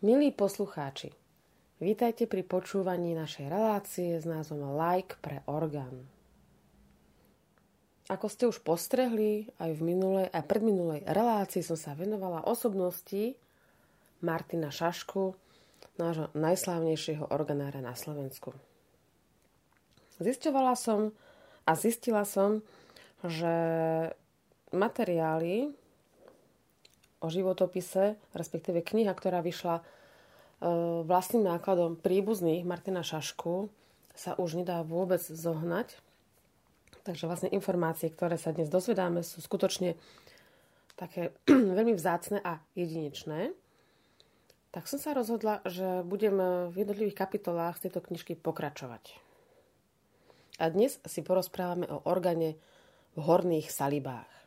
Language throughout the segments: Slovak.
Milí poslucháči, vítajte pri počúvaní našej relácie s názvom Like pre orgán. Ako ste už postrehli, aj v minulej a predminulej relácii som sa venovala osobnosti Martina Šašku, nášho najslávnejšieho organára na Slovensku. Zisťovala som a zistila som, že materiály o životopise, respektíve kniha, ktorá vyšla e, vlastným nákladom príbuzných Martina Šašku, sa už nedá vôbec zohnať. Takže vlastne informácie, ktoré sa dnes dozvedáme, sú skutočne také veľmi vzácne a jedinečné. Tak som sa rozhodla, že budem v jednotlivých kapitolách tejto knižky pokračovať. A dnes si porozprávame o organe v horných salibách.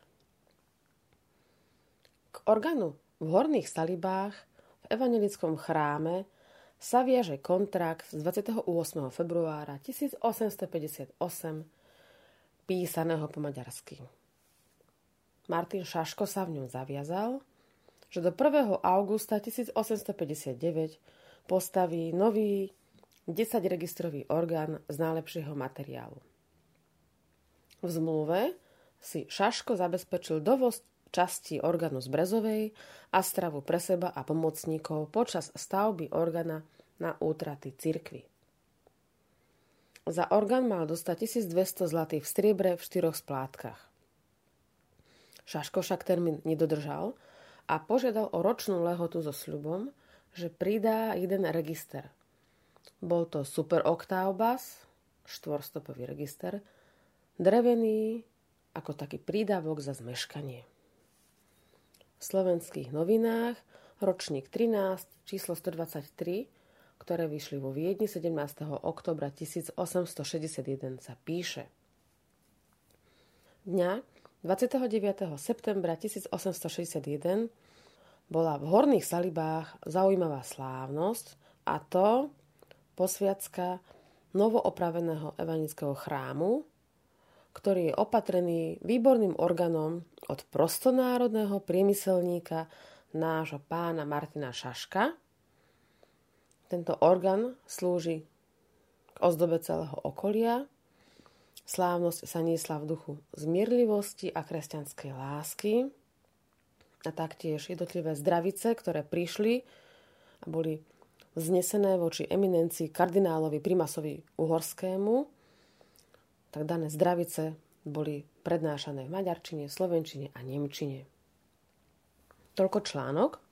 K orgánu v horných salibách v evangelickom chráme sa viaže kontrakt z 28. februára 1858 písaného po maďarsky. Martin Šaško sa v ňom zaviazal, že do 1. augusta 1859 postaví nový 10-registrový orgán z najlepšieho materiálu. V zmluve si Šaško zabezpečil dovoz časti orgánu z Brezovej a stravu pre seba a pomocníkov počas stavby orgána na útraty cirkvy. Za orgán mal dostať 1200 zlatých v striebre v štyroch splátkach. Šaško však termín nedodržal a požiadal o ročnú lehotu so sľubom, že pridá jeden register. Bol to Super Octave štvorstopový register, drevený ako taký prídavok za zmeškanie slovenských novinách, ročník 13, číslo 123, ktoré vyšli vo Viedni 17. oktobra 1861 sa píše. Dňa 29. septembra 1861 bola v Horných Salibách zaujímavá slávnosť a to posviacka novoopraveného evanického chrámu, ktorý je opatrený výborným orgánom od prostonárodného priemyselníka nášho pána Martina Šaška. Tento orgán slúži k ozdobe celého okolia. Slávnosť sa niesla v duchu zmierlivosti a kresťanskej lásky. A taktiež jednotlivé zdravice, ktoré prišli a boli vznesené voči eminencii kardinálovi Primasovi Uhorskému, tak dané zdravice boli prednášané v maďarčine, slovenčine a nemčine. Toľko článok.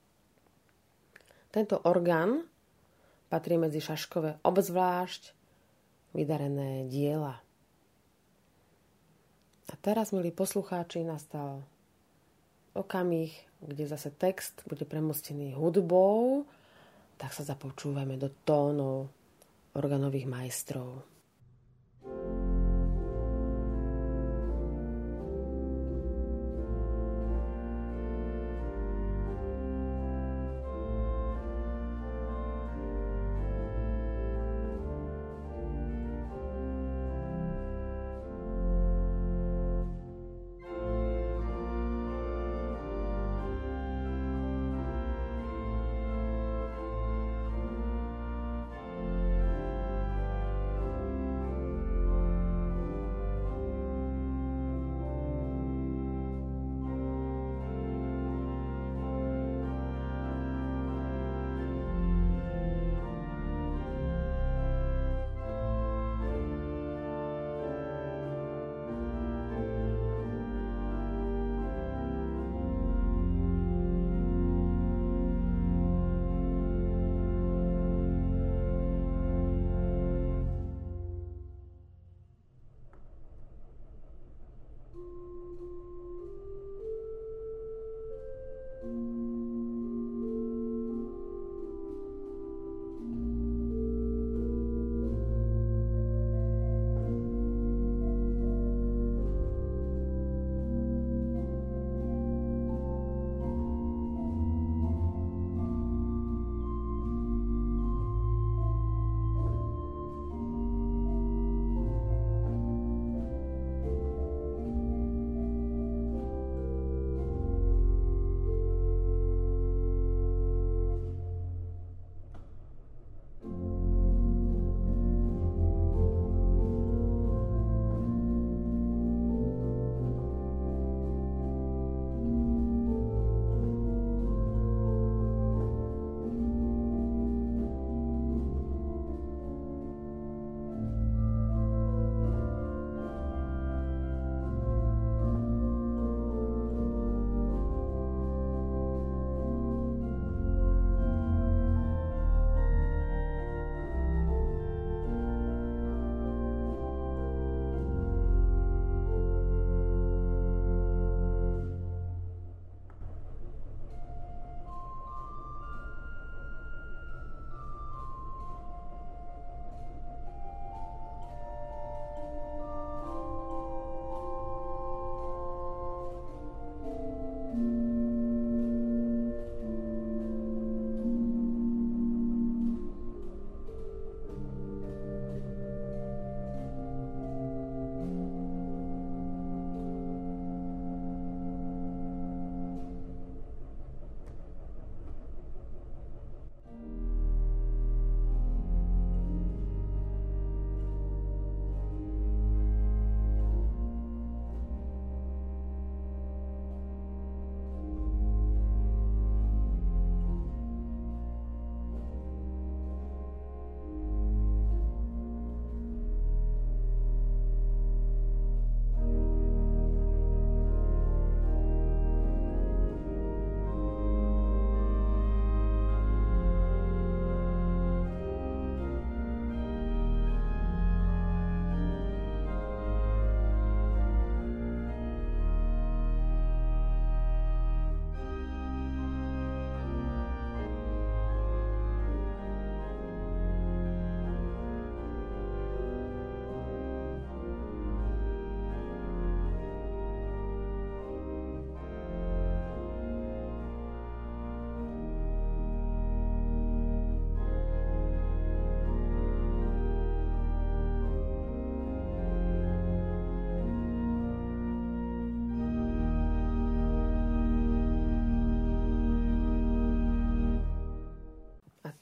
Tento orgán patrí medzi šaškové obzvlášť vydarené diela. A teraz, milí poslucháči, nastal okamih, kde zase text bude premostený hudbou, tak sa započúvame do tónov organových majstrov.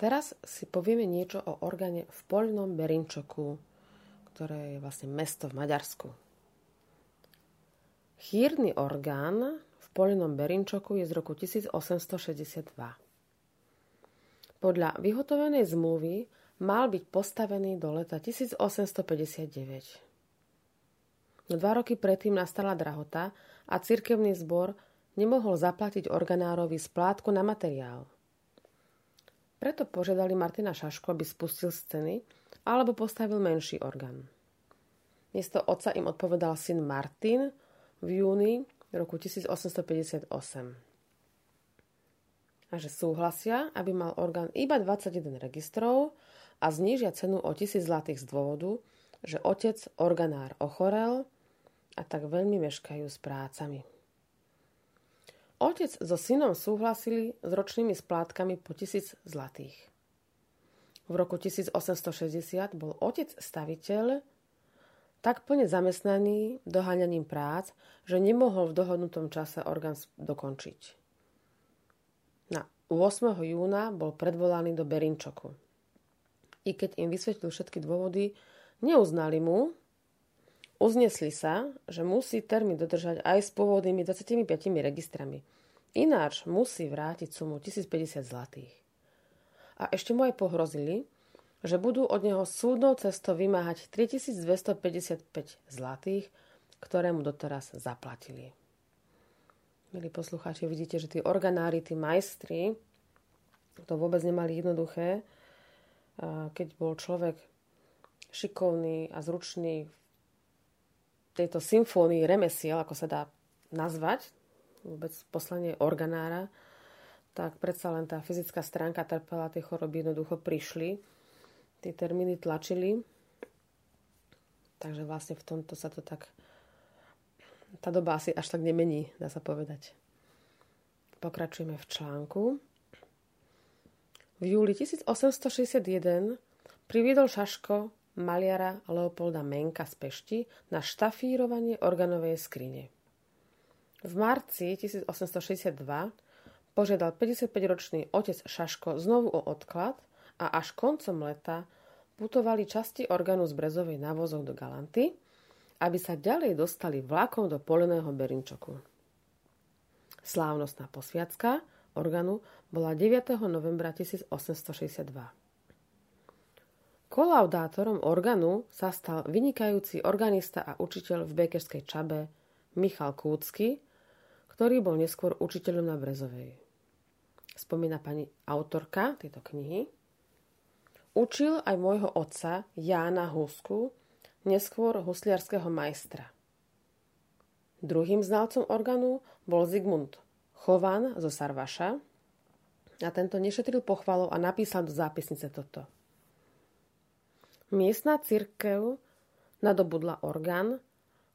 Teraz si povieme niečo o orgáne v Poľnom Berinčoku, ktoré je vlastne mesto v Maďarsku. Chýrny orgán v Poľnom Berinčoku je z roku 1862. Podľa vyhotovenej zmluvy mal byť postavený do leta 1859. No dva roky predtým nastala drahota a cirkevný zbor nemohol zaplatiť organárovi splátku na materiál. Preto požiadali Martina Šašku, aby spustil scény alebo postavil menší orgán. Miesto otca im odpovedal syn Martin v júni roku 1858 a že súhlasia, aby mal orgán iba 21 registrov a znížia cenu o 1000 zlatých z dôvodu, že otec organár ochorel a tak veľmi meškajú s prácami. Otec so synom súhlasili s ročnými splátkami po 1000 zlatých. V roku 1860 bol otec staviteľ tak plne zamestnaný doháňaním prác, že nemohol v dohodnutom čase orgán dokončiť. Na 8. júna bol predvolaný do Berinčoku. I keď im vysvetlil všetky dôvody, neuznali mu, uznesli sa, že musí termín dodržať aj s pôvodnými 25 registrami. Ináč musí vrátiť sumu 1050 zlatých. A ešte mu aj pohrozili, že budú od neho súdnou cestou vymáhať 3255 zlatých, ktoré mu doteraz zaplatili. Milí poslucháči, vidíte, že tí organári, tí majstri to vôbec nemali jednoduché. Keď bol človek šikovný a zručný v tejto symfónii remesiel, ako sa dá nazvať, vôbec poslanie organára, tak predsa len tá fyzická stránka trpela, tie choroby jednoducho prišli, tie termíny tlačili. Takže vlastne v tomto sa to tak tá doba asi až tak nemení, dá sa povedať. Pokračujeme v článku. V júli 1861 priviedol Šaško maliara Leopolda Menka z Pešti na štafírovanie organovej skrine. V marci 1862 požiadal 55-ročný otec Šaško znovu o odklad a až koncom leta putovali časti orgánu z Brezovej na vozoch do Galanty, aby sa ďalej dostali vlakom do poleného Berinčoku. Slávnostná posviacka orgánu bola 9. novembra 1862. Kolaudátorom orgánu sa stal vynikajúci organista a učiteľ v Bekerskej Čabe Michal Kúcky, ktorý bol neskôr učiteľom na Brezovej. Spomína pani autorka tejto knihy. Učil aj môjho otca Jána Husku, neskôr husliarského majstra. Druhým znalcom orgánu bol Zigmund Chovan zo Sarvaša a tento nešetril pochvalov a napísal do zápisnice toto. Miestna církev nadobudla orgán,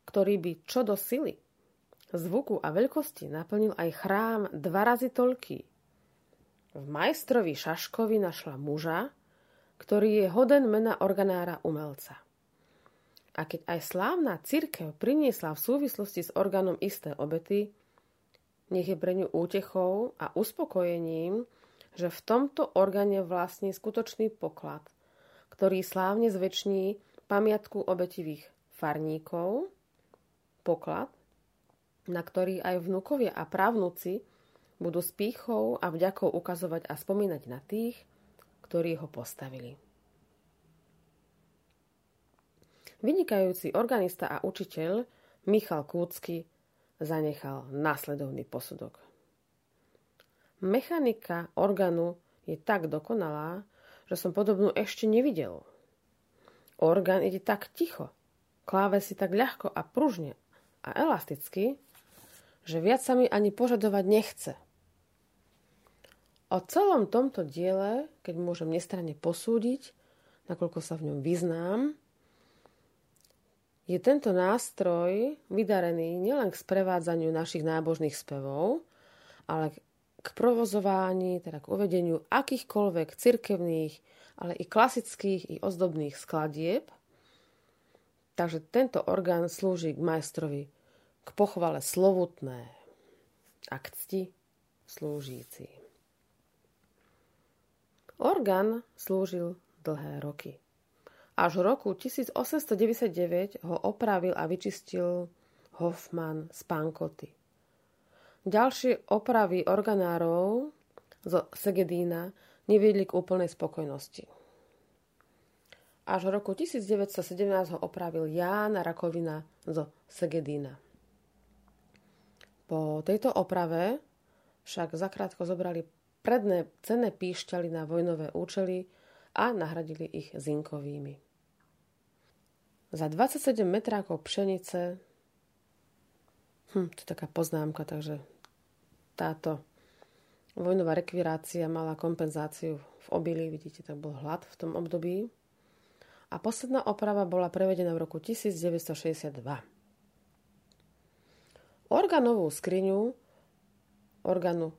ktorý by čo do sily, zvuku a veľkosti naplnil aj chrám dva razy toľký. V majstrovi Šaškovi našla muža, ktorý je hoden mena organára umelca. A keď aj slávna církev priniesla v súvislosti s orgánom isté obety, nech je pre ňu útechou a uspokojením, že v tomto orgáne vlastní skutočný poklad, ktorý slávne zväčší pamiatku obetivých farníkov, poklad, na ktorý aj vnúkovia a právnuci budú s pýchou a vďakou ukazovať a spomínať na tých, ktorí ho postavili. Vynikajúci organista a učiteľ Michal Kúcky zanechal následovný posudok. Mechanika orgánu je tak dokonalá, že som podobnú ešte nevidel. Orgán ide tak ticho, klávesy tak ľahko a pružne a elasticky, že viac sa mi ani požadovať nechce. O celom tomto diele, keď môžem nestranne posúdiť, nakoľko sa v ňom vyznám, je tento nástroj vydarený nielen k sprevádzaniu našich nábožných spevov, ale k provozování, teda k uvedeniu akýchkoľvek cirkevných, ale i klasických, i ozdobných skladieb. Takže tento orgán slúži k majstrovi k pochvale slovutné a k cti slúžíci. Orgán slúžil dlhé roky. Až v roku 1899 ho opravil a vyčistil Hoffman z Pankoty. Ďalšie opravy organárov zo Segedína neviedli k úplnej spokojnosti. Až v roku 1917 ho opravil Ján Rakovina zo Segedína. Po tejto oprave však zakrátko zobrali predné cenné píšťaly na vojnové účely a nahradili ich zinkovými. Za 27 metrákov pšenice hm, to je taká poznámka, takže táto vojnová rekvirácia mala kompenzáciu v obilí, vidíte, tak bol hlad v tom období. A posledná oprava bola prevedená v roku 1962. Organovú skriňu organu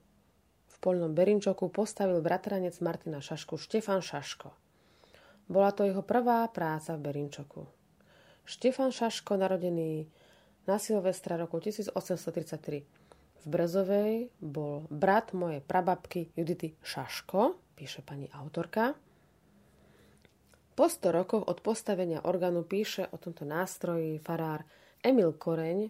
v Poľnom Berinčoku postavil bratranec Martina Šašku Štefan Šaško. Bola to jeho prvá práca v Berinčoku. Štefan Šaško, narodený na Silvestra roku 1833 v Brezovej bol brat mojej prababky Judity Šaško, píše pani autorka. Po 100 rokoch od postavenia orgánu píše o tomto nástroji farár Emil Koreň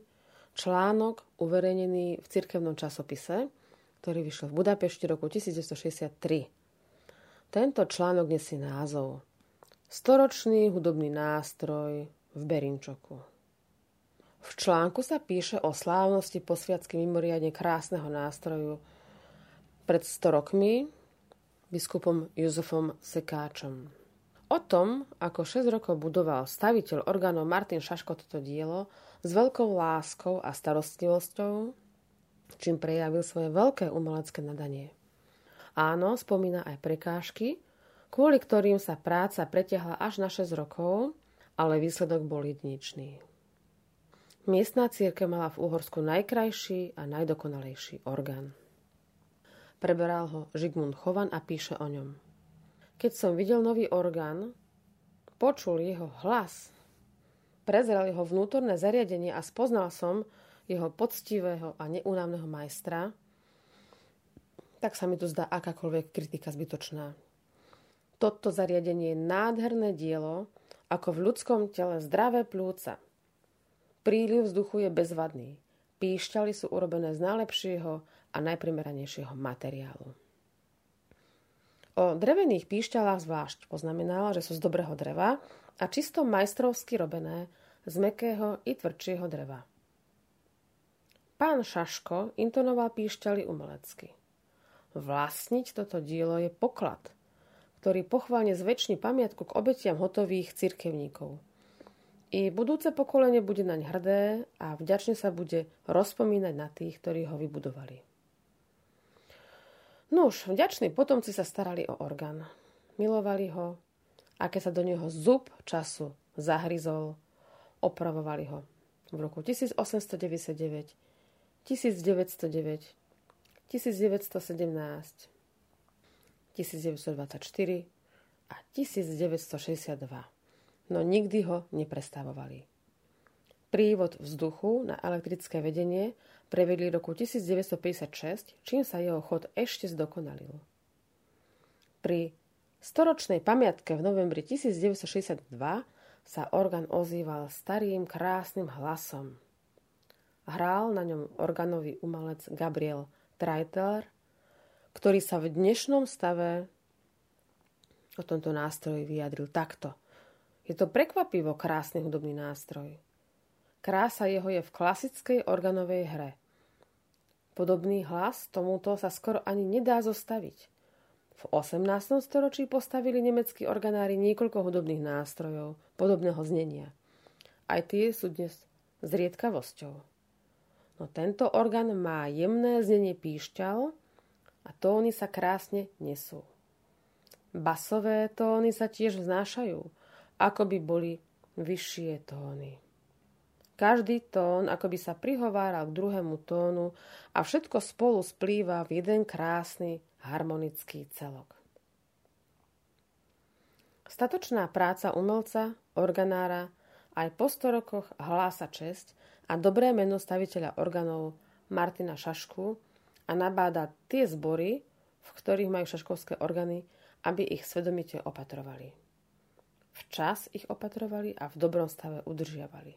článok uverejnený v cirkevnom časopise, ktorý vyšiel v Budapešti roku 1963. Tento článok nesie názov Storočný hudobný nástroj v Berinčoku. V článku sa píše o slávnosti posviacky mimoriadne krásneho nástroju pred 100 rokmi biskupom Jozefom Sekáčom. O tom, ako 6 rokov budoval staviteľ orgánov Martin Šaško toto dielo s veľkou láskou a starostlivosťou, čím prejavil svoje veľké umelecké nadanie. Áno, spomína aj prekážky, kvôli ktorým sa práca pretiahla až na 6 rokov, ale výsledok bol jedničný. Miestná církev mala v Úhorsku najkrajší a najdokonalejší orgán. Preberal ho Žigmund Chovan a píše o ňom. Keď som videl nový orgán, počul jeho hlas, prezrel jeho vnútorné zariadenie a spoznal som jeho poctivého a neúnavného majstra, tak sa mi tu zdá akákoľvek kritika zbytočná. Toto zariadenie je nádherné dielo, ako v ľudskom tele zdravé plúca – Príliv vzduchu je bezvadný. Píšťaly sú urobené z najlepšieho a najprimeranejšieho materiálu. O drevených píšťalách zvlášť poznamenala, že sú z dobrého dreva a čisto majstrovsky robené z mekého i tvrdšieho dreva. Pán Šaško intonoval píšťaly umelecky. Vlastniť toto dielo je poklad, ktorý pochválne zväčší pamiatku k obetiam hotových cirkevníkov – i budúce pokolenie bude naň hrdé a vďačne sa bude rozpomínať na tých, ktorí ho vybudovali. Nuž, vďační potomci sa starali o orgán. Milovali ho a keď sa do neho zub času zahryzol, opravovali ho. V roku 1899, 1909, 1917, 1924 a 1962 no nikdy ho neprestavovali. Prívod vzduchu na elektrické vedenie prevedli roku 1956, čím sa jeho chod ešte zdokonalil. Pri storočnej pamiatke v novembri 1962 sa orgán ozýval starým krásnym hlasom. Hral na ňom organový umelec Gabriel Treitler, ktorý sa v dnešnom stave o tomto nástroji vyjadril takto – je to prekvapivo krásny hudobný nástroj. Krása jeho je v klasickej organovej hre. Podobný hlas tomuto sa skoro ani nedá zostaviť. V 18. storočí postavili nemeckí organári niekoľko hudobných nástrojov podobného znenia. Aj tie sú dnes zriedkavosťou. No tento orgán má jemné znenie píšťal a tóny sa krásne nesú. Basové tóny sa tiež vznášajú – ako by boli vyššie tóny. Každý tón ako by sa prihováral k druhému tónu a všetko spolu splýva v jeden krásny harmonický celok. Statočná práca umelca, organára aj po 100 rokoch hlása česť a dobré meno staviteľa organov Martina Šašku a nabáda tie zbory, v ktorých majú šaškovské orgány, aby ich svedomite opatrovali. Včas ich opatrovali a v dobrom stave udržiavali.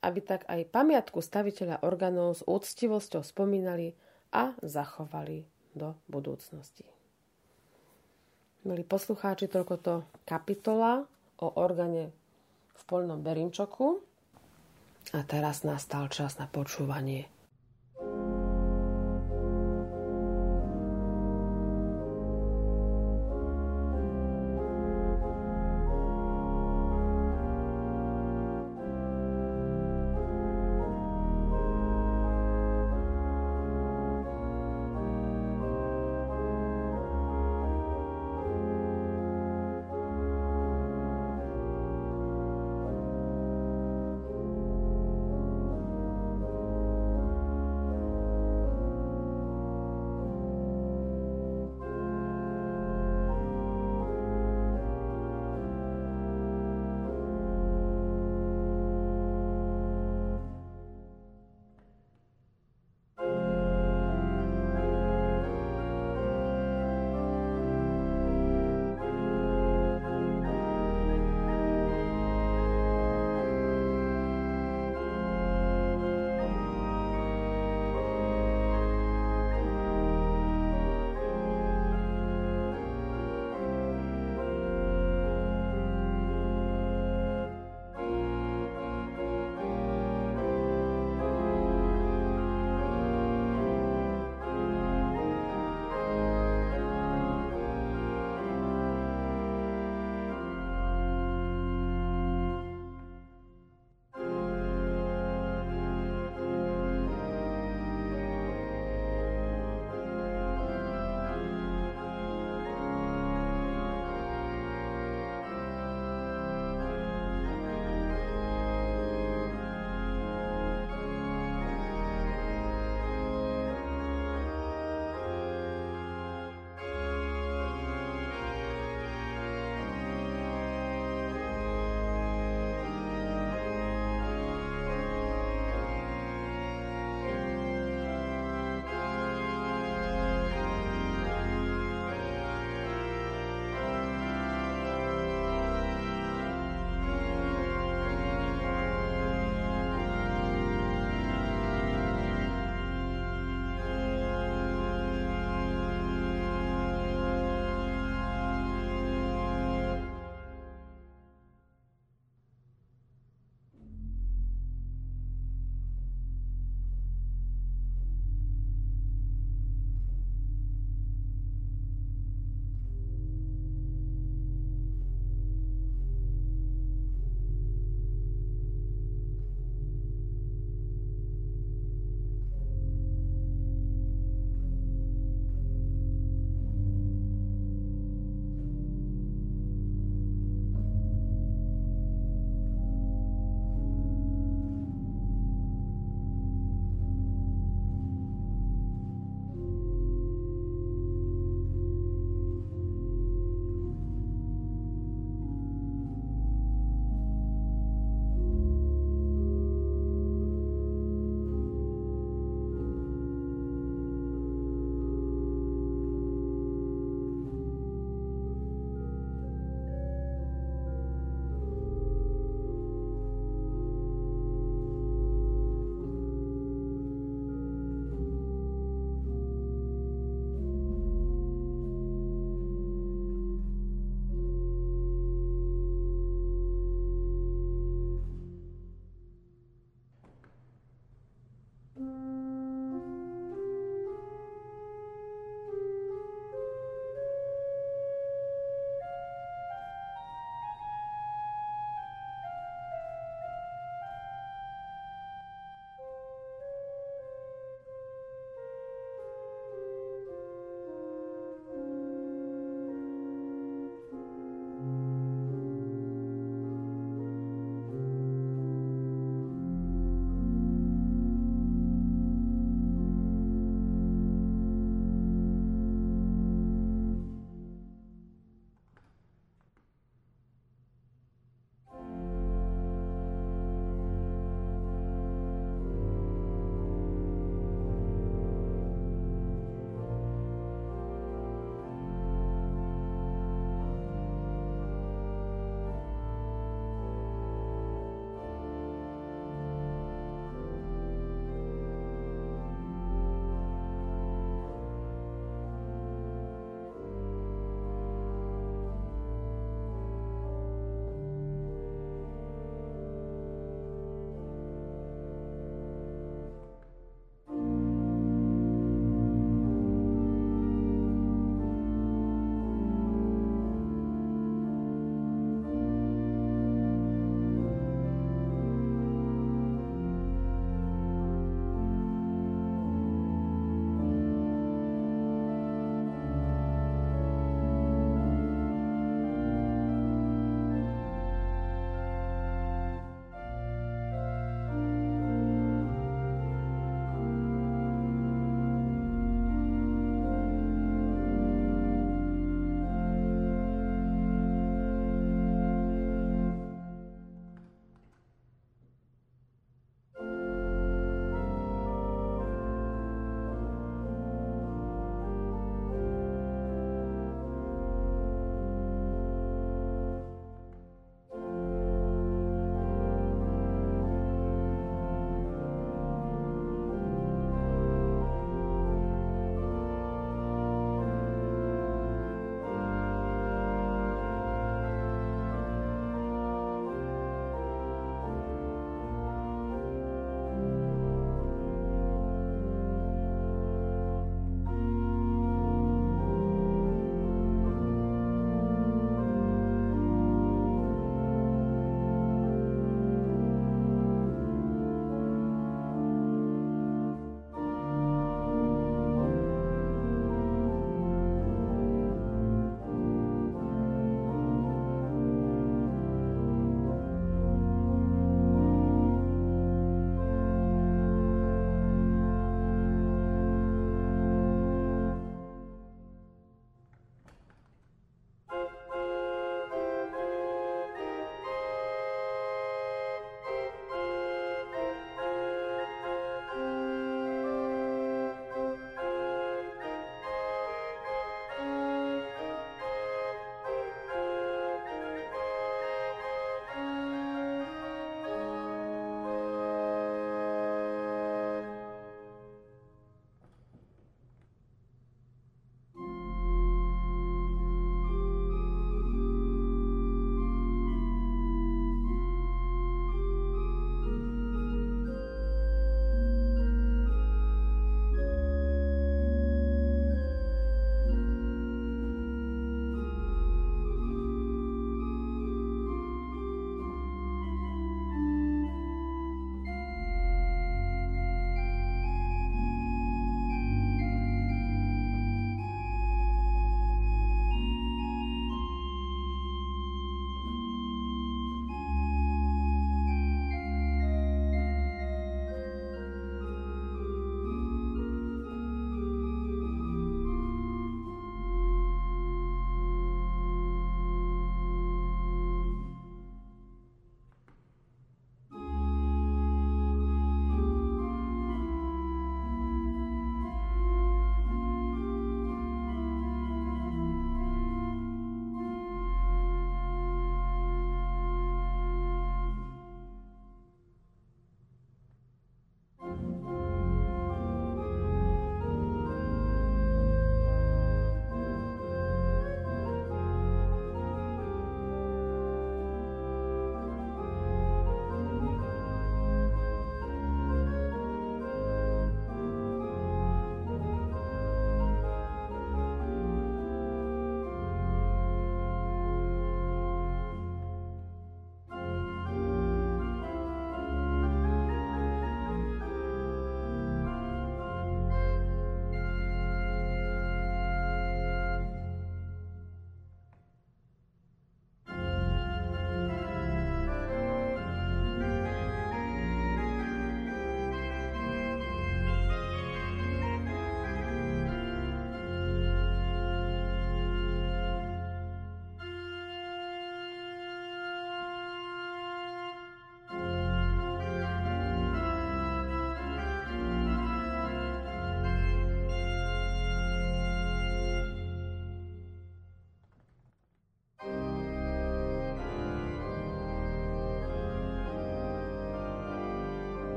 Aby tak aj pamiatku staviteľa orgánov s úctivosťou spomínali a zachovali do budúcnosti. Milí poslucháči, toľko to kapitola o orgáne v polnom Berinčoku. A teraz nastal čas na počúvanie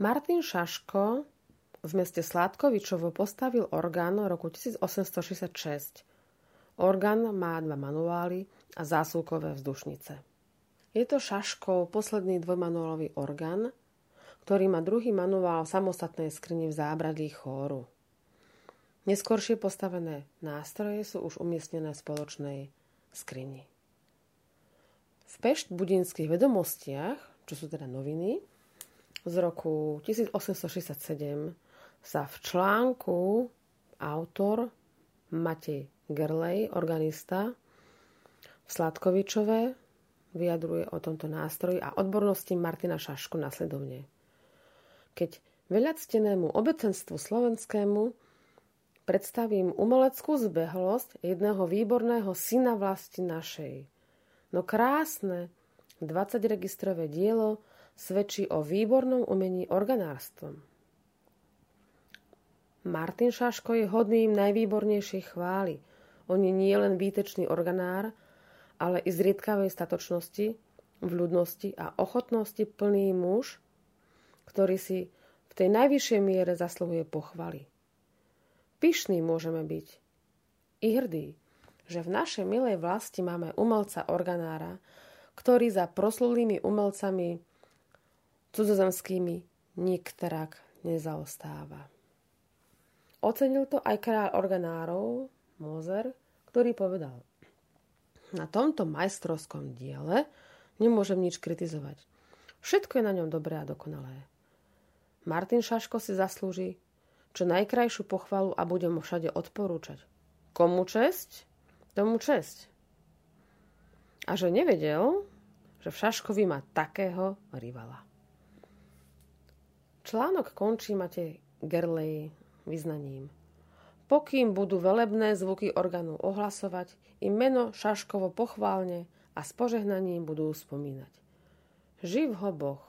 Martin Šaško v meste Sládkovičovo postavil orgán roku 1866. Orgán má dva manuály a zásuvkové vzdušnice. Je to Šaškov posledný dvojmanuálový orgán, ktorý má druhý manuál samostatnej skrini v zábradlí chóru. Neskoršie postavené nástroje sú už umiestnené v spoločnej skrini. V Pešt budinských vedomostiach, čo sú teda noviny, z roku 1867 sa v článku autor Matej Gerlej, organista v Sladkovičove, vyjadruje o tomto nástroji a odbornosti Martina Šašku nasledovne. Keď veľactenému obecenstvu slovenskému predstavím umeleckú zbehlosť jedného výborného syna vlasti našej. No krásne 20-registrové dielo svedčí o výbornom umení organárstvom. Martin Šaško je hodným najvýbornejšej chvály. On je nie len výtečný organár, ale i zriedkavej statočnosti, vľudnosti a ochotnosti plný muž, ktorý si v tej najvyššej miere zasluhuje pochvaly. Pyšný môžeme byť i hrdý, že v našej milej vlasti máme umelca organára, ktorý za proslulými umelcami cudzozemskými nikterak nezaostáva. Ocenil to aj kráľ organárov, Mozer, ktorý povedal Na tomto majstrovskom diele nemôžem nič kritizovať. Všetko je na ňom dobré a dokonalé. Martin Šaško si zaslúži čo najkrajšiu pochvalu a budem mu všade odporúčať. Komu česť? Tomu česť. A že nevedel, že v Šaškovi má takého rivala. Článok končí Matej Gerlej vyznaním. Pokým budú velebné zvuky orgánu ohlasovať, i meno Šaškovo pochválne a s požehnaním budú spomínať. Živ ho Boh.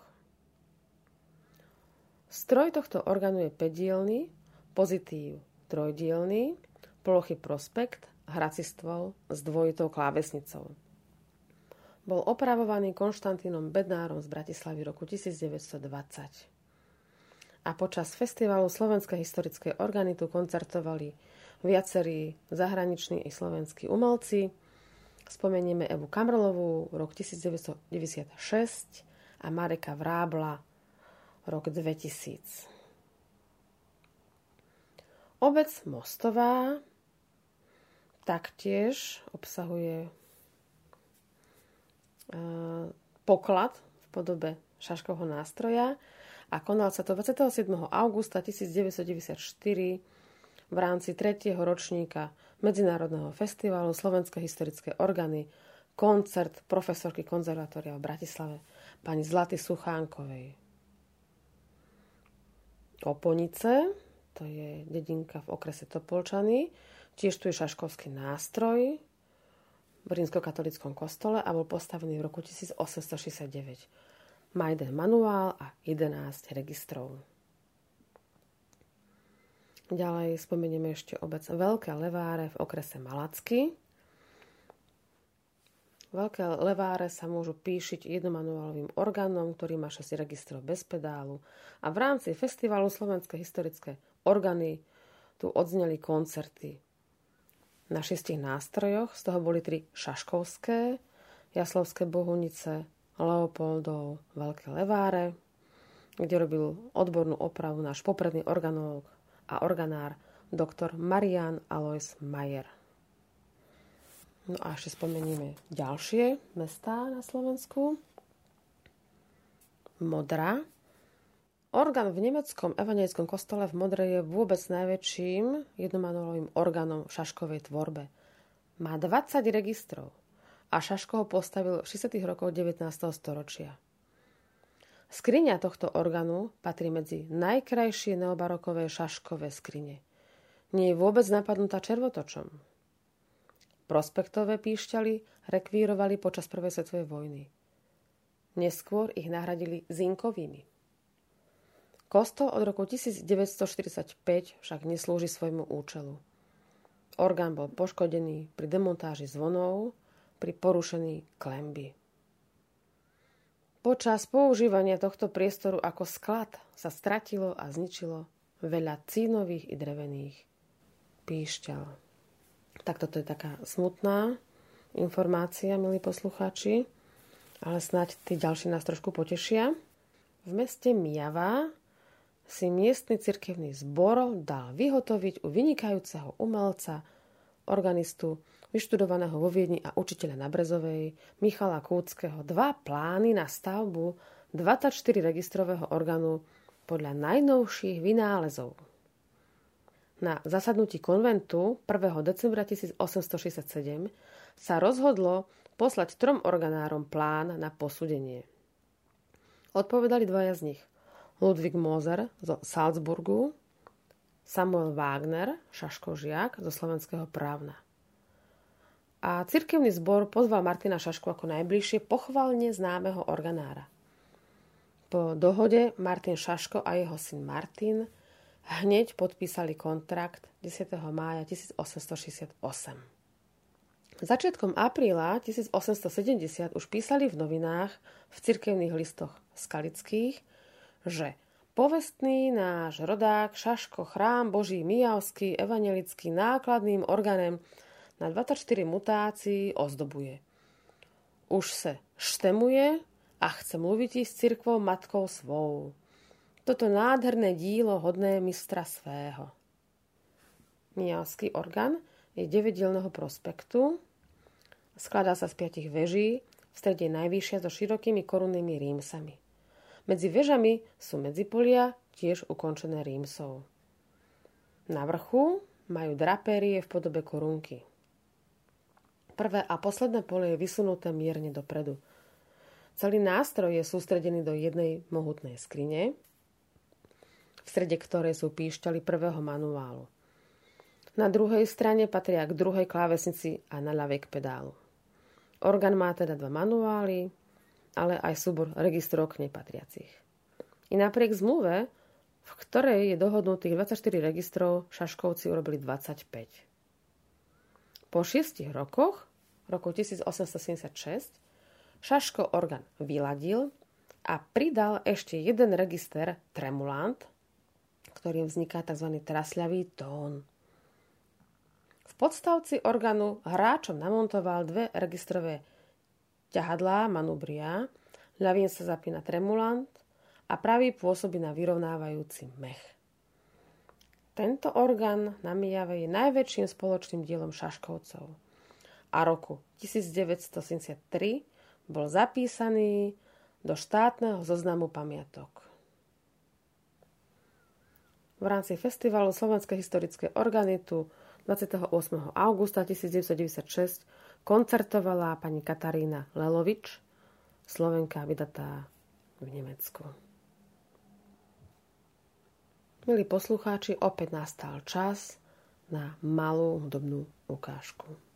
Stroj tohto orgánu je pedielný, pozitív trojdielný, plochy prospekt, hrací stôl s dvojitou klávesnicou. Bol opravovaný Konštantínom Bednárom z Bratislavy roku 1920 a počas festivalu Slovenskej historickej orgány tu koncertovali viacerí zahraniční i slovenskí umelci. Spomenieme Evu Kamrlovú, rok 1996 a Mareka Vrábla, rok 2000. Obec Mostová taktiež obsahuje e, poklad v podobe šaškovho nástroja, a konal sa to 27. augusta 1994 v rámci 3. ročníka Medzinárodného festivalu Slovenské historické orgány koncert profesorky konzervatória v Bratislave pani Zlaty Suchánkovej. Oponice, to je dedinka v okrese Topolčany, tiež tu je šaškovský nástroj v rímskokatolickom kostole a bol postavený v roku 1869. Má jeden manuál a 11 registrov. Ďalej spomenieme ešte obec Veľké Leváre v okrese Malacky. Veľké leváre sa môžu píšiť jednomanuálovým orgánom, ktorý má 6 registrov bez pedálu. A v rámci festivalu Slovenské historické orgány tu odzneli koncerty na šestich nástrojoch. Z toho boli tri šaškovské, jaslovské bohunice, Leopoldov Veľké Leváre, kde robil odbornú opravu náš popredný organológ a organár doktor Marian Alois Mayer. No a ešte spomenieme ďalšie mestá na Slovensku. Modra. Orgán v nemeckom evangelickom kostole v Modre je vôbec najväčším jednomanuálovým orgánom v šaškovej tvorbe. Má 20 registrov a Šaško ho postavil v 60. rokoch 19. storočia. Skriňa tohto orgánu patrí medzi najkrajšie neobarokové šaškové skrine. Nie je vôbec napadnutá červotočom. Prospektové píšťaly rekvírovali počas prvej svetovej vojny. Neskôr ich nahradili zinkovými. Kostol od roku 1945 však neslúži svojmu účelu. Orgán bol poškodený pri demontáži zvonov pri porušení klemby. Počas používania tohto priestoru ako sklad sa stratilo a zničilo veľa cínových i drevených píšťal. Tak toto je taká smutná informácia, milí poslucháči, ale snáď tí ďalší nás trošku potešia. V meste Mijava si miestny cirkevný zbor dal vyhotoviť u vynikajúceho umelca, organistu, vyštudovaného vo Viedni a učiteľa na Brezovej, Michala Kúckého, dva plány na stavbu 24 registrového orgánu podľa najnovších vynálezov. Na zasadnutí konventu 1. decembra 1867 sa rozhodlo poslať trom organárom plán na posúdenie. Odpovedali dvaja z nich. Ludwig Moser zo Salzburgu, Samuel Wagner, Šaško-žiak zo slovenského právna. A cirkevný zbor pozval Martina Šašku ako najbližšie pochvalne známeho organára. Po dohode Martin Šaško a jeho syn Martin hneď podpísali kontrakt 10. mája 1868. Začiatkom apríla 1870 už písali v novinách v cirkevných listoch skalických, že povestný náš rodák Šaško chrám Boží Mijavský evangelický nákladným orgánem na 24 mutácií ozdobuje. Už se štemuje a chce mluviť s cirkvou matkou svou. Toto nádherné dílo hodné mistra svého. Mijavský orgán je 9 prospektu, skladá sa z piatich veží, v strede najvyššia so širokými korunnými rímsami. Medzi vežami sú medzipolia, tiež ukončené rímsou. Na vrchu majú drapérie v podobe korunky. Prvé a posledné pole je vysunuté mierne dopredu. Celý nástroj je sústredený do jednej mohutnej skrine, v strede ktorej sú píšťaly prvého manuálu. Na druhej strane patria k druhej klávesnici a na ľavej k pedálu. Orgán má teda dva manuály, ale aj súbor registrov k nepatriacich. I napriek zmluve, v ktorej je dohodnutých 24 registrov, Šaškovci urobili 25. Po šiestich rokoch, roku 1876, Šaško orgán vyladil a pridal ešte jeden register tremulant, ktorým vzniká tzv. trasľavý tón. V podstavci orgánu hráčom namontoval dve registrové ťahadlá manubria, ľavým sa zapína tremulant a pravý pôsobí na vyrovnávajúci mech. Tento orgán na Mijave je najväčším spoločným dielom Šaškovcov a roku 1973 bol zapísaný do štátneho zoznamu pamiatok. V rámci festivalu Slovenskej historické organitu 28. augusta 1996 koncertovala pani Katarína Lelovič, Slovenka vydatá v Nemecku. Milí poslucháči, opäť nastal čas na malú hudobnú ukážku.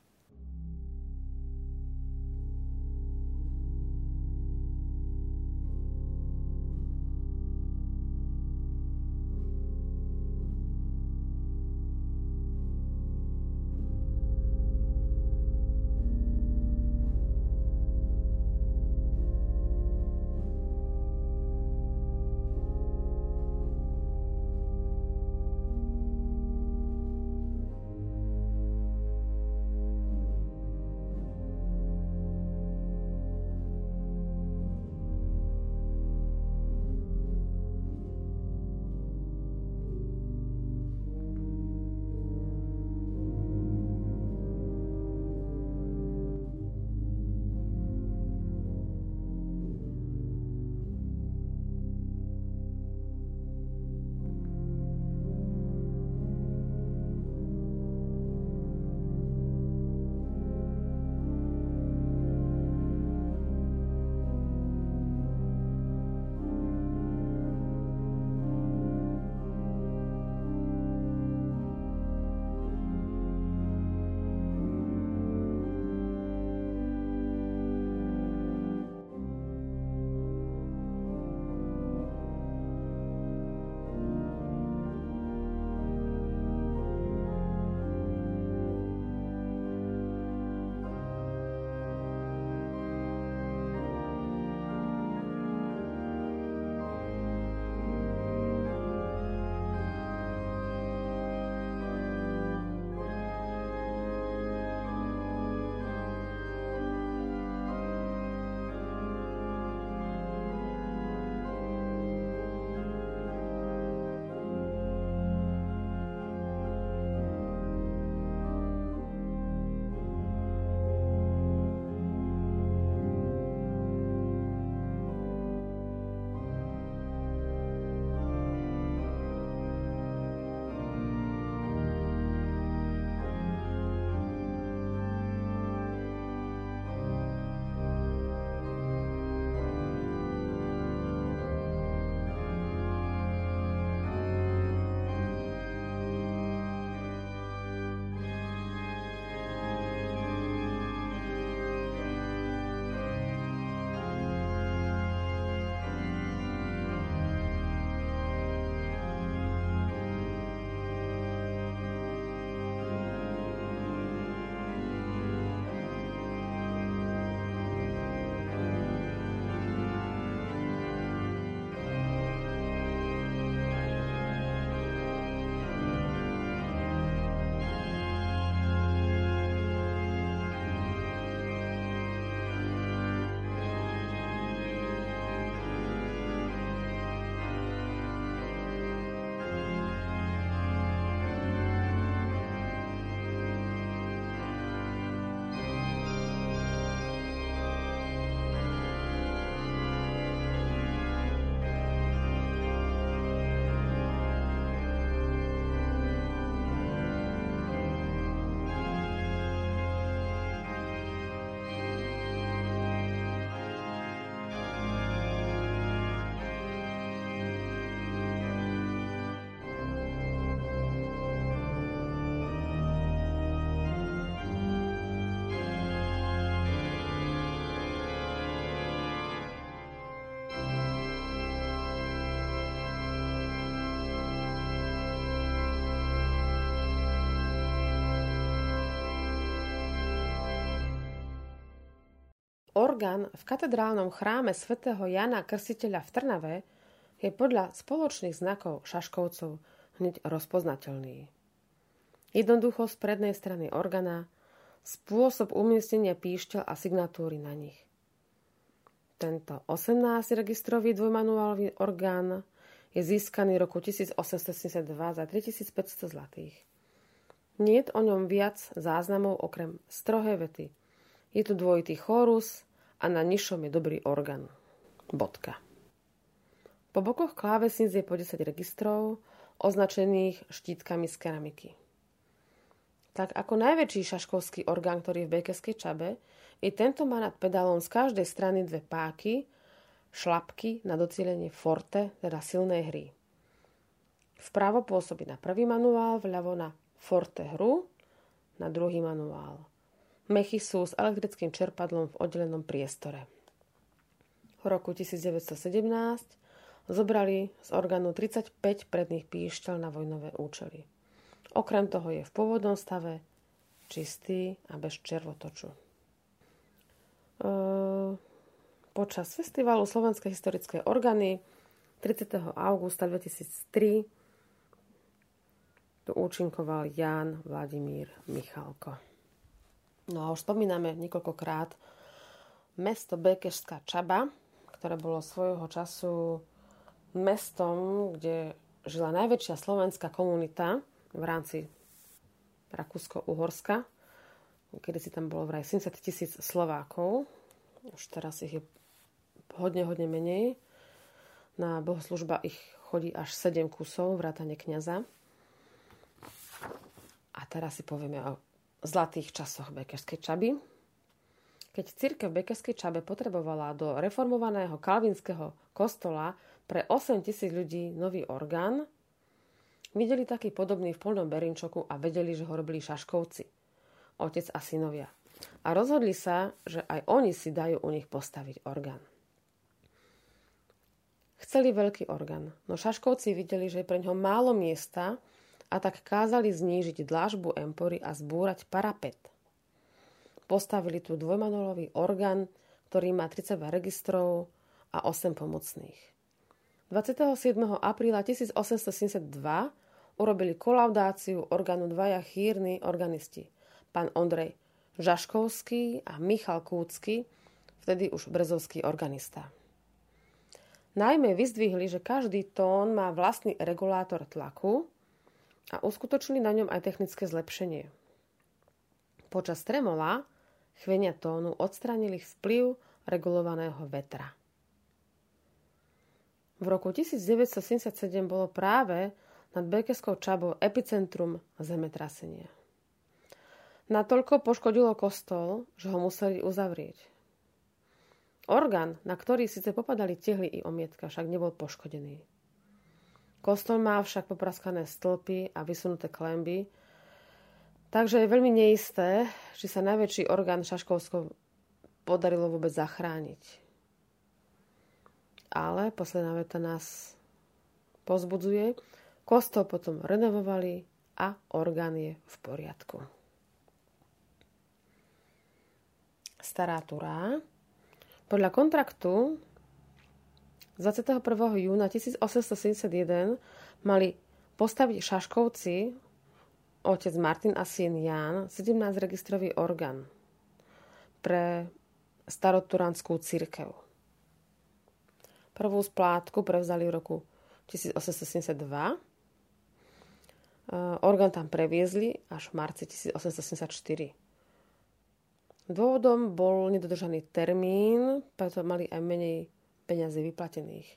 Orgán v katedrálnom chráme svätého Jana Krstiteľa v Trnave je podľa spoločných znakov šaškovcov hneď rozpoznateľný. Jednoducho z prednej strany organa, spôsob umiestnenia píšťal a signatúry na nich. Tento 18 registrový dvojmanuálový orgán je získaný roku 1872 za 3500 zlatých. Nie je o ňom viac záznamov okrem strohé vety. Je tu dvojitý chórus a na nižšom je dobrý orgán. Bodka. Po bokoch klávesnic je po 10 registrov označených štítkami z keramiky. Tak ako najväčší šaškovský orgán, ktorý je v Bekeskej čabe, i tento má nad pedálom z každej strany dve páky, šlapky na docielenie forte, teda silnej hry. Vpravo pôsobí na prvý manuál, vľavo na forte hru, na druhý manuál. Mechy sú s elektrickým čerpadlom v oddelenom priestore. V roku 1917 zobrali z orgánu 35 predných píšťal na vojnové účely. Okrem toho je v pôvodnom stave čistý a bez červotoču. E, počas festivalu Slovenské historické orgány 30. augusta 2003 tu účinkoval Jan Vladimír Michalko. No a už spomíname niekoľkokrát mesto Bekešská Čaba, ktoré bolo svojho času mestom, kde žila najväčšia slovenská komunita v rámci Rakúsko-Uhorska. Kedy si tam bolo vraj 70 tisíc Slovákov. Už teraz ich je hodne, hodne menej. Na bohoslužba ich chodí až 7 kusov, vrátane kniaza. A teraz si povieme o zlatých časoch Bekerskej čaby. Keď církev Bekerskej čabe potrebovala do reformovaného kalvinského kostola pre 8 tisíc ľudí nový orgán, Videli taký podobný v polnom Berinčoku a vedeli, že ho robili šaškovci, otec a synovia. A rozhodli sa, že aj oni si dajú u nich postaviť orgán. Chceli veľký orgán, no šaškovci videli, že je pre ňo málo miesta a tak kázali znížiť dlážbu empory a zbúrať parapet. Postavili tu dvojmanolový orgán, ktorý má 32 registrov a 8 pomocných. 27. apríla 1872 urobili kolaudáciu orgánu dvaja chýrni organisti. Pán Ondrej Žaškovský a Michal Kúcky, vtedy už brezovský organista. Najmä vyzdvihli, že každý tón má vlastný regulátor tlaku a uskutočnili na ňom aj technické zlepšenie. Počas tremola chvenia tónu odstránili vplyv regulovaného vetra. V roku 1977 bolo práve nad Bekeskou Čabou epicentrum zemetrasenia. Natoľko poškodilo kostol, že ho museli uzavrieť. Orgán, na ktorý síce popadali tehly i omietka, však nebol poškodený. Kostol má však popraskané stĺpy a vysunuté klemby, takže je veľmi neisté, či sa najväčší orgán Šaškovsko podarilo vôbec zachrániť. Ale posledná veta nás pozbudzuje, Kostol potom renovovali a orgán je v poriadku. Stará Turá. Podľa kontraktu 21. júna 1871 mali postaviť Šaškovci otec Martin a syn Ján 17 registrový orgán pre staroturánskú církev. Prvú splátku prevzali v roku 1872 Eh, orgán tam previezli až v marci 1874. Dôvodom bol nedodržaný termín, preto mali aj menej peňazí vyplatených.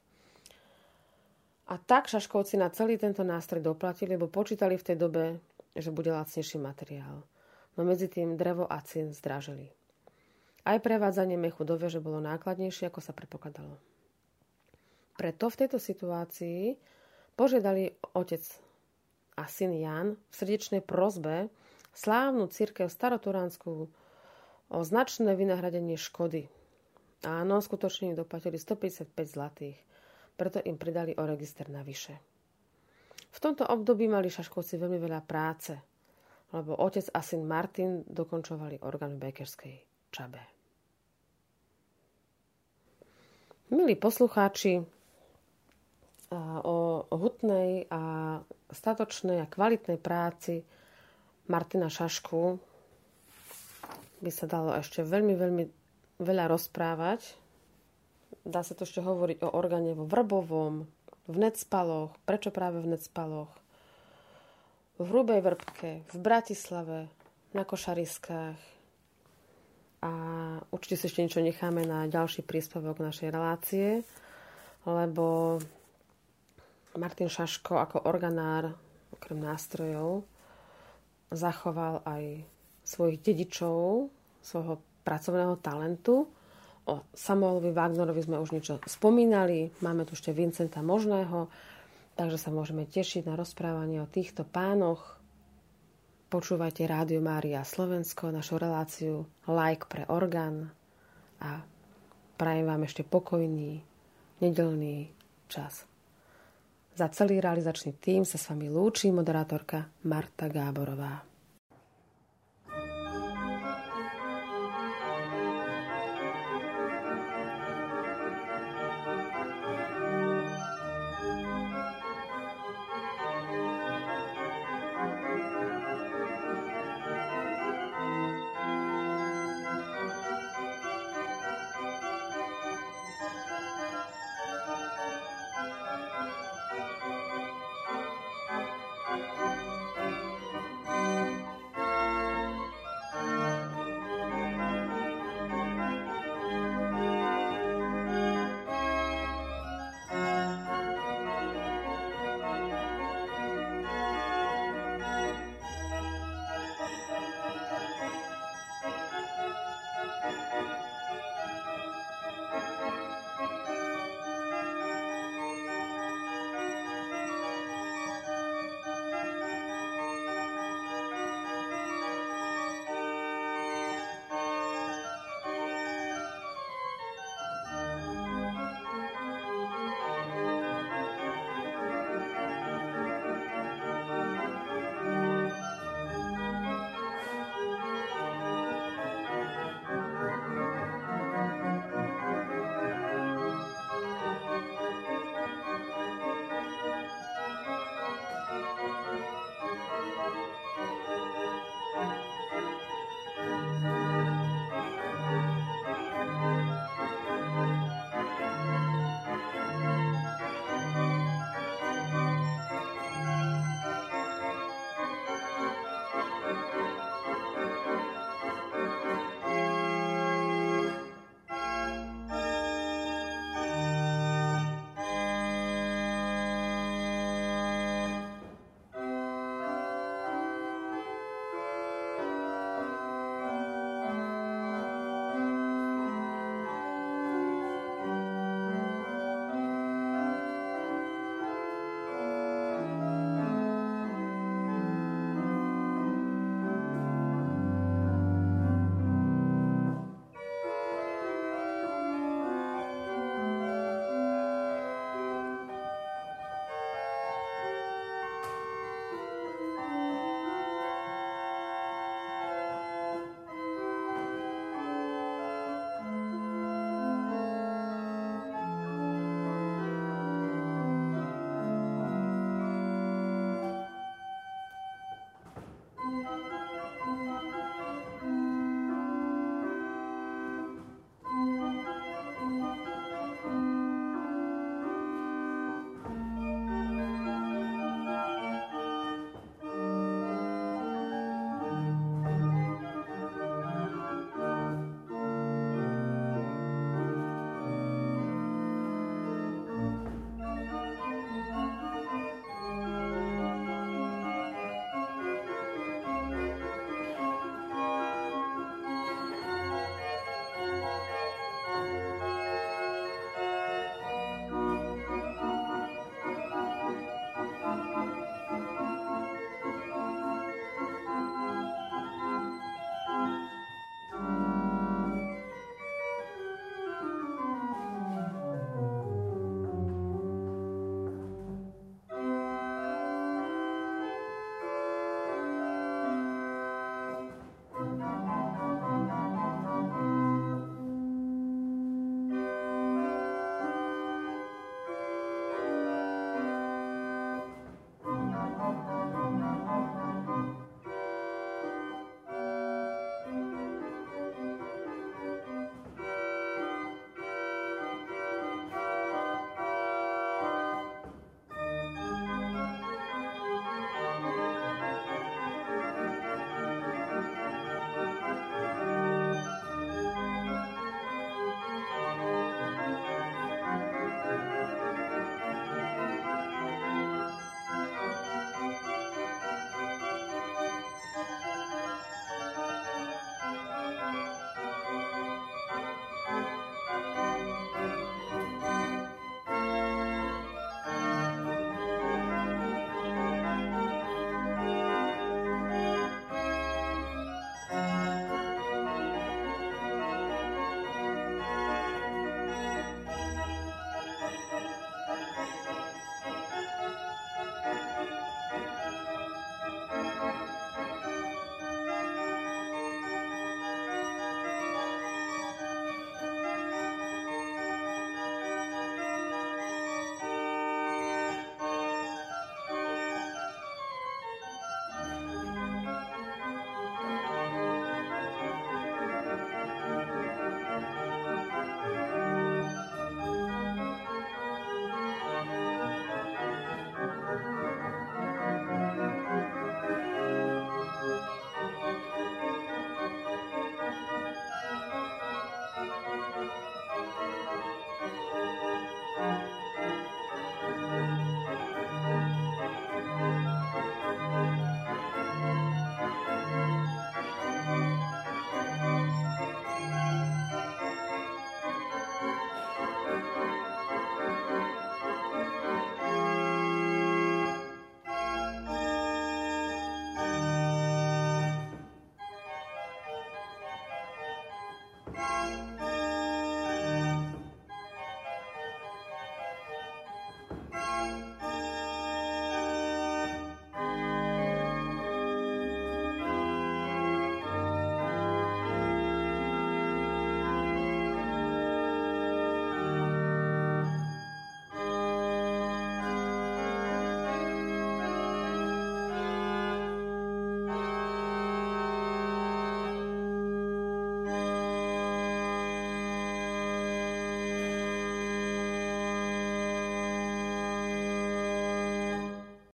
A tak Šaškovci na celý tento nástroj doplatili, lebo počítali v tej dobe, že bude lacnejší materiál. No medzi tým drevo a cien zdražili. Aj prevádzanie mechu do veže bolo nákladnejšie, ako sa predpokladalo. Preto v tejto situácii požiadali otec a syn Jan v srdečnej prozbe slávnu církev staroturánskú o značné vynahradenie škody. Áno, skutočne im doplatili 155 zlatých, preto im pridali o register navyše. V tomto období mali šaškovci veľmi veľa práce, lebo otec a syn Martin dokončovali orgán v Bekerskej čabe. Milí poslucháči, o hutnej a statočnej a kvalitnej práci Martina Šašku by sa dalo ešte veľmi, veľmi veľa rozprávať. Dá sa to ešte hovoriť o orgáne vo Vrbovom, v Necpaloch, prečo práve v Necpaloch, v Hrubej Vrbke, v Bratislave, na Košariskách, a určite si ešte niečo necháme na ďalší príspevok našej relácie, lebo Martin Šaško ako organár, okrem nástrojov, zachoval aj svojich dedičov, svojho pracovného talentu. O Samuelovi Wagnerovi sme už niečo spomínali, máme tu ešte Vincenta Možného, takže sa môžeme tešiť na rozprávanie o týchto pánoch, Počúvajte Rádio Mária Slovensko, našu reláciu Like pre orgán a prajem vám ešte pokojný, nedelný čas. Za celý realizačný tým sa s vami lúči moderátorka Marta Gáborová.